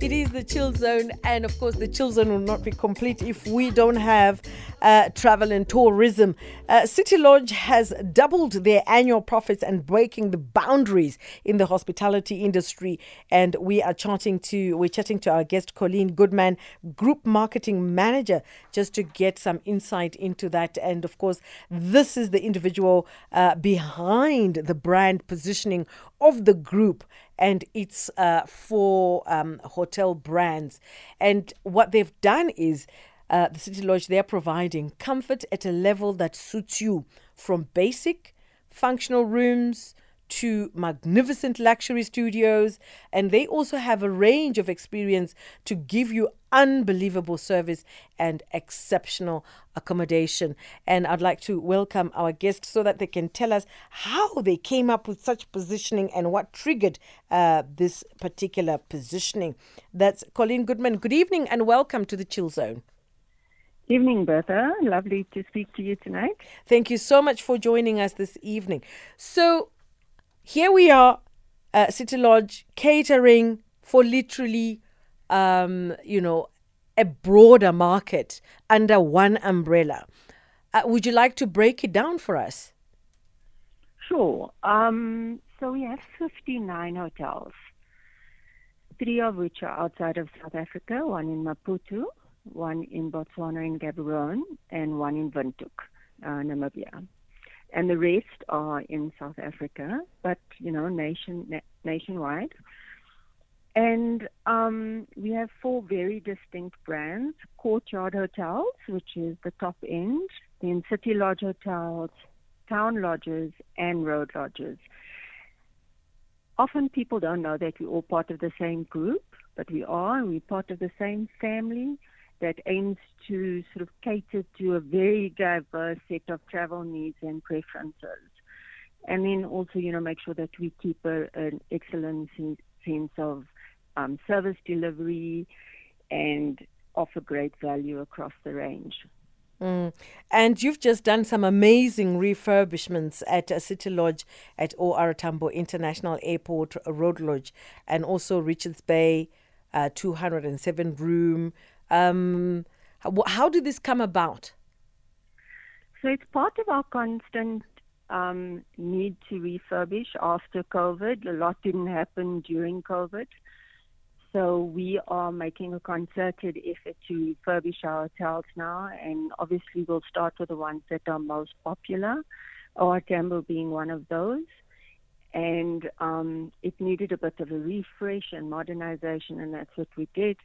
It is the chill zone, and of course, the chill zone will not be complete if we don't have uh, travel and tourism. Uh, City Lodge has doubled their annual profits and breaking the boundaries in the hospitality industry. And we are chatting to we're chatting to our guest Colleen Goodman, Group Marketing Manager, just to get some insight into that. And of course, this is the individual uh, behind the brand positioning of the group and it's uh, for um, hotel brands. And what they've done is uh, the City Lodge, they're providing comfort at a level that suits you from basic functional rooms to magnificent luxury studios. And they also have a range of experience to give you unbelievable service and exceptional accommodation. And I'd like to welcome our guests so that they can tell us how they came up with such positioning and what triggered uh, this particular positioning. That's Colleen Goodman. Good evening and welcome to the Chill Zone. Evening, Bertha. Lovely to speak to you tonight. Thank you so much for joining us this evening. So, here we are, uh, City Lodge catering for literally, um, you know, a broader market under one umbrella. Uh, would you like to break it down for us? Sure. Um, so we have 59 hotels, three of which are outside of South Africa, one in Maputo, one in Botswana in Gaborone, and one in Windhoek, uh, Namibia and the rest are in South Africa, but you know, nation na- nationwide. And um, we have four very distinct brands: Courtyard Hotels, which is the top end, then City Lodge Hotels, Town Lodges, and Road Lodges. Often people don't know that we're all part of the same group, but we are. We're part of the same family that aims to sort of cater to a very diverse set of travel needs and preferences. And then also, you know, make sure that we keep a, an excellent sense of um, service delivery and offer great value across the range. Mm. And you've just done some amazing refurbishments at a City Lodge at OR Tambo International Airport a Road Lodge and also Richards Bay, uh, 207 room, um, how, how did this come about? So it's part of our constant um, need to refurbish after COVID. A lot didn't happen during COVID. So we are making a concerted effort to refurbish our hotels now, and obviously we'll start with the ones that are most popular, OR Tambo being one of those. And um, it needed a bit of a refresh and modernization, and that's what we did.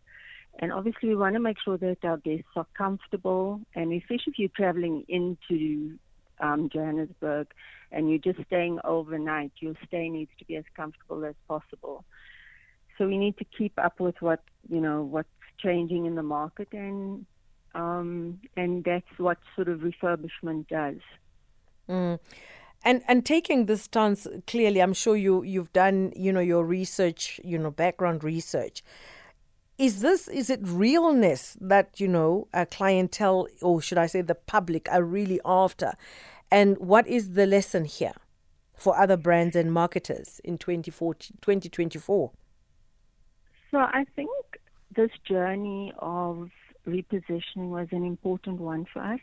And obviously, we want to make sure that our guests are comfortable, and especially if you're traveling into um, Johannesburg and you're just staying overnight, your stay needs to be as comfortable as possible. So we need to keep up with what you know what's changing in the market, and um, and that's what sort of refurbishment does. Mm. And and taking this stance clearly, I'm sure you you've done you know your research, you know background research is this is it realness that you know a clientele or should i say the public are really after? And what is the lesson here for other brands and marketers in 2024 so i think this journey of repositioning was an important one for us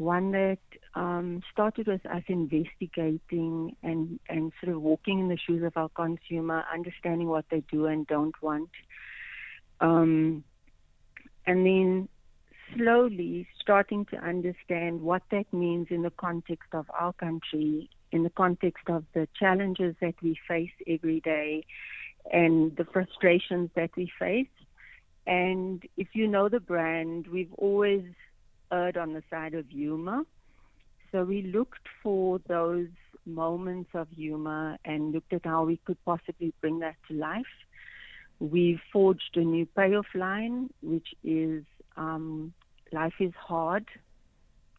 one that um, started with us investigating and, and sort of walking in the shoes of our consumer, understanding what they do and don't want, um, and then slowly starting to understand what that means in the context of our country, in the context of the challenges that we face every day, and the frustrations that we face. And if you know the brand, we've always erred on the side of humor. So we looked for those moments of humor and looked at how we could possibly bring that to life. We've forged a new payoff line, which is um, life is hard,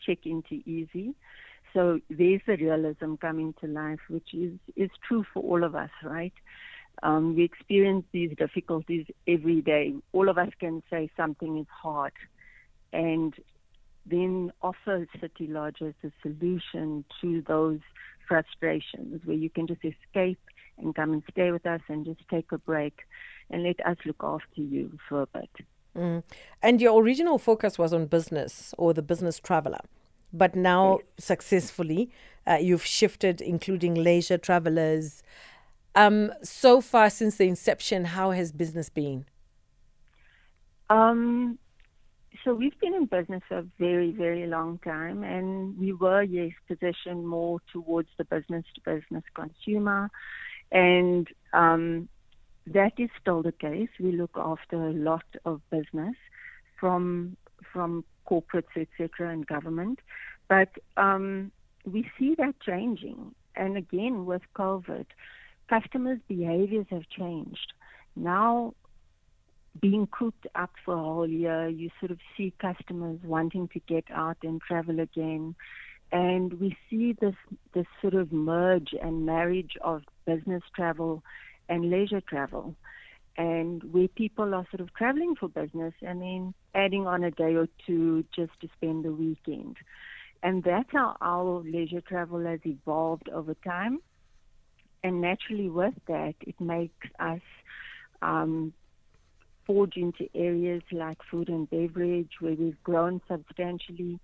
check into easy. So there's the realism coming to life, which is, is true for all of us, right? Um, we experience these difficulties every day. All of us can say something is hard and then offer City Lodge as a solution to those frustrations where you can just escape and come and stay with us and just take a break and let us look after you for a bit. Mm. And your original focus was on business or the business traveler, but now yes. successfully uh, you've shifted, including leisure travelers. Um, so far since the inception, how has business been? Um, so we've been in business for a very, very long time, and we were, yes, positioned more towards the business to business consumer. And um, that is still the case. We look after a lot of business from from corporates, etc., and government. But um, we see that changing. And again, with COVID, customers' behaviors have changed. Now, being cooped up for a whole year, you sort of see customers wanting to get out and travel again. And we see this, this sort of merge and marriage of business travel and leisure travel. And where people are sort of traveling for business and then adding on a day or two just to spend the weekend. And that's how our leisure travel has evolved over time. And naturally, with that, it makes us um, forge into areas like food and beverage, where we've grown substantially,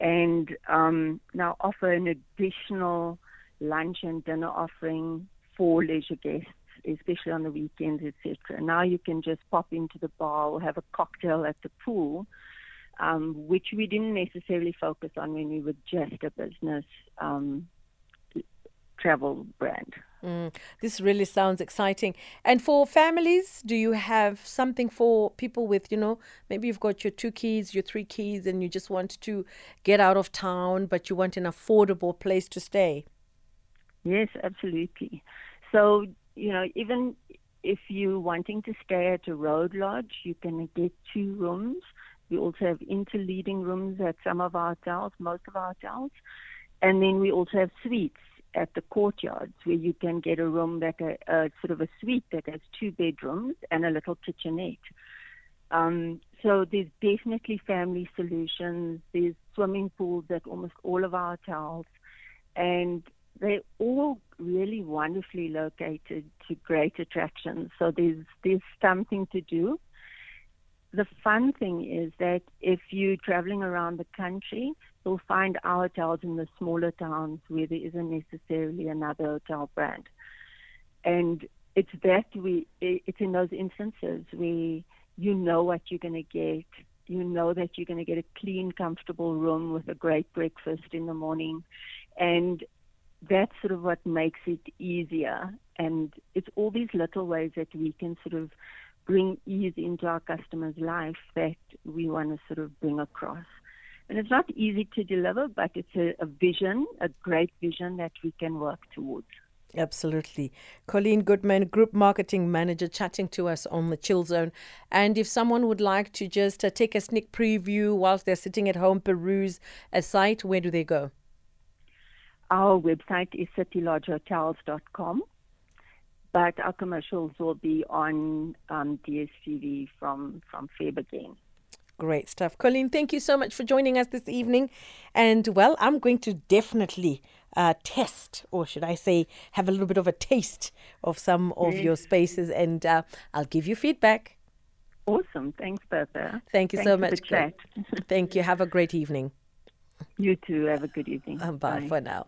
and um, now offer an additional lunch and dinner offering for leisure guests, especially on the weekends, etc. Now you can just pop into the bar or have a cocktail at the pool, um, which we didn't necessarily focus on when we were just a business um, travel brand. Mm, this really sounds exciting. And for families, do you have something for people with, you know, maybe you've got your two kids, your three kids, and you just want to get out of town, but you want an affordable place to stay? Yes, absolutely. So, you know, even if you're wanting to stay at a road lodge, you can get two rooms. We also have interleading rooms at some of our hotels, most of our hotels. And then we also have suites at the courtyards where you can get a room that a, a sort of a suite that has two bedrooms and a little kitchenette. Um, so there's definitely family solutions. There's swimming pools at almost all of our hotels, and they're all really wonderfully located to great attractions. So there's there's something to do. The fun thing is that if you're traveling around the country, you'll find our hotels in the smaller towns where there isn't necessarily another hotel brand. And it's that we, it's in those instances where you know what you're going to get. You know that you're going to get a clean, comfortable room with a great breakfast in the morning. And that's sort of what makes it easier. And it's all these little ways that we can sort of bring ease into our customers' life that we want to sort of bring across. And it's not easy to deliver, but it's a, a vision, a great vision that we can work towards. Absolutely. Colleen Goodman, Group Marketing Manager, chatting to us on the Chill Zone. And if someone would like to just uh, take a sneak preview whilst they're sitting at home, peruse a site, where do they go? Our website is citylodgehotels.com, but our commercials will be on um, DSTV from, from Feb again. Great stuff. Colleen, thank you so much for joining us this evening. And well, I'm going to definitely uh, test, or should I say, have a little bit of a taste of some of your spaces, and uh, I'll give you feedback. Awesome. Thanks, Bertha. Thank you Thanks so much. Thank you. Have a great evening. You too. Have a good evening. bye, bye. for now.